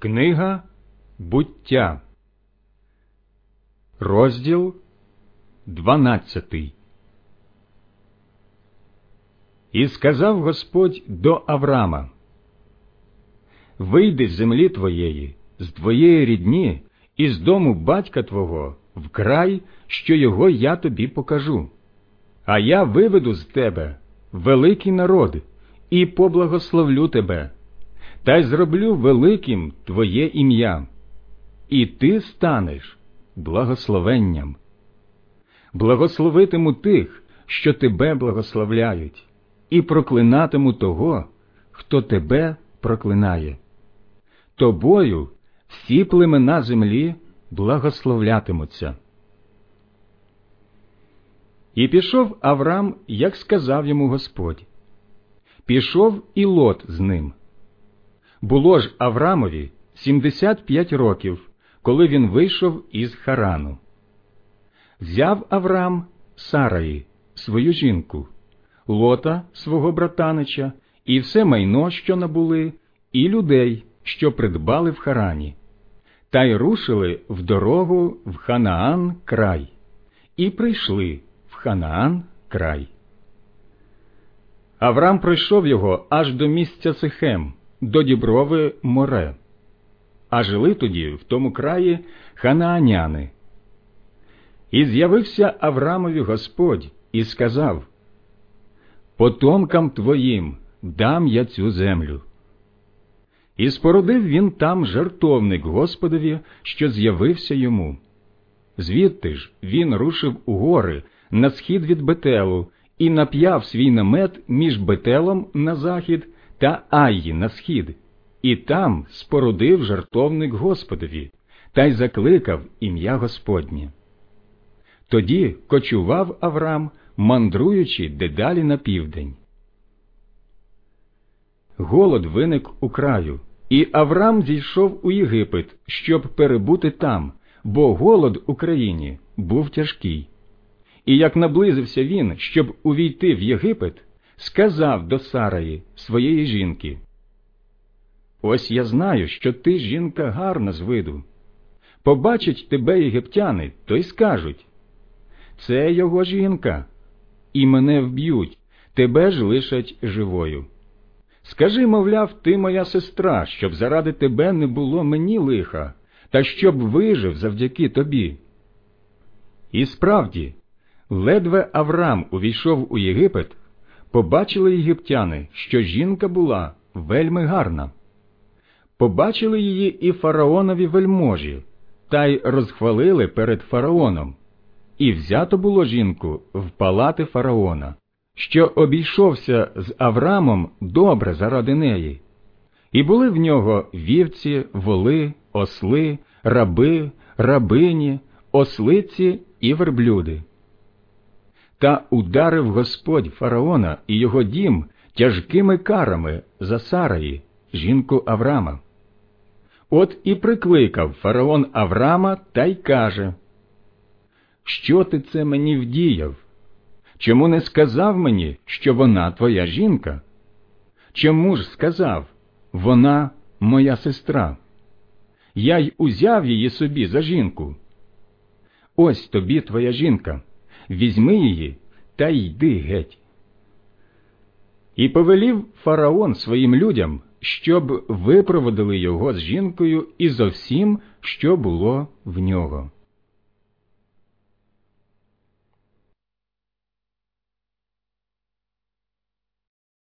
Книга буття, розділ дванадцятий. І сказав Господь до Авраама: Вийди з землі твоєї, з твоєї рідні і з дому батька твого в край, що його я тобі покажу. А я виведу з тебе великий народ і поблагословлю тебе та й зроблю великим Твоє ім'я, і ти станеш благословенням. Благословитиму тих, що тебе благословляють, і проклинатиму того, хто тебе проклинає. Тобою всі племена землі благословлятимуться. І пішов Авраам, як сказав йому Господь. Пішов і лот з ним. Було ж Аврамові 75 років, коли він вийшов із Харану. Взяв Авраам Сараї, свою жінку, лота свого братанича, і все майно, що набули, і людей, що придбали в Харані, та й рушили в дорогу в Ханаан край, і прийшли в Ханаан край. Авраам пройшов його аж до місця Сихем до діброви море, а жили тоді в тому краї ханааняни. І з'явився Аврамові Господь і сказав Потомкам твоїм дам я цю землю. І спорудив він там жертовник Господові, що з'явився йому. Звідти ж він рушив у гори на схід від Бетелу і нап'яв свій намет між Бетелом на захід та Аї на схід, і там спорудив жартовник Господові та й закликав ім'я Господнє. Тоді кочував Авраам, мандруючи дедалі на південь. Голод виник у краю, і Авраам зійшов у Єгипет, щоб перебути там, бо голод у країні був тяжкий. І як наблизився він, щоб увійти в Єгипет, сказав до Сараї, своєї жінки, Ось я знаю, що ти жінка гарна з виду. Побачать тебе єгиптяни, то й скажуть це його жінка, і мене вб'ють, тебе ж лишать живою. Скажи, мовляв, ти моя сестра, щоб заради тебе не було мені лиха, та щоб вижив завдяки тобі. І справді, ледве Авраам увійшов у Єгипет, побачили єгиптяни, що жінка була вельми гарна. Побачили її і фараонові вельможі, та й розхвалили перед фараоном, і взято було жінку в палати фараона, що обійшовся з Аврамом добре заради неї, і були в нього вівці, воли, осли, раби, рабині, ослиці і верблюди. Та ударив Господь фараона і його дім тяжкими карами за Сараї, жінку Аврама. От і прикликав фараон Аврама та й каже Що ти це мені вдіяв? Чому не сказав мені, що вона твоя жінка? Чому ж сказав вона моя сестра? Я й узяв її собі за жінку. Ось тобі твоя жінка візьми її та йди геть. І повелів фараон своїм людям, щоб випроводили його з жінкою і зо всім, що було в нього.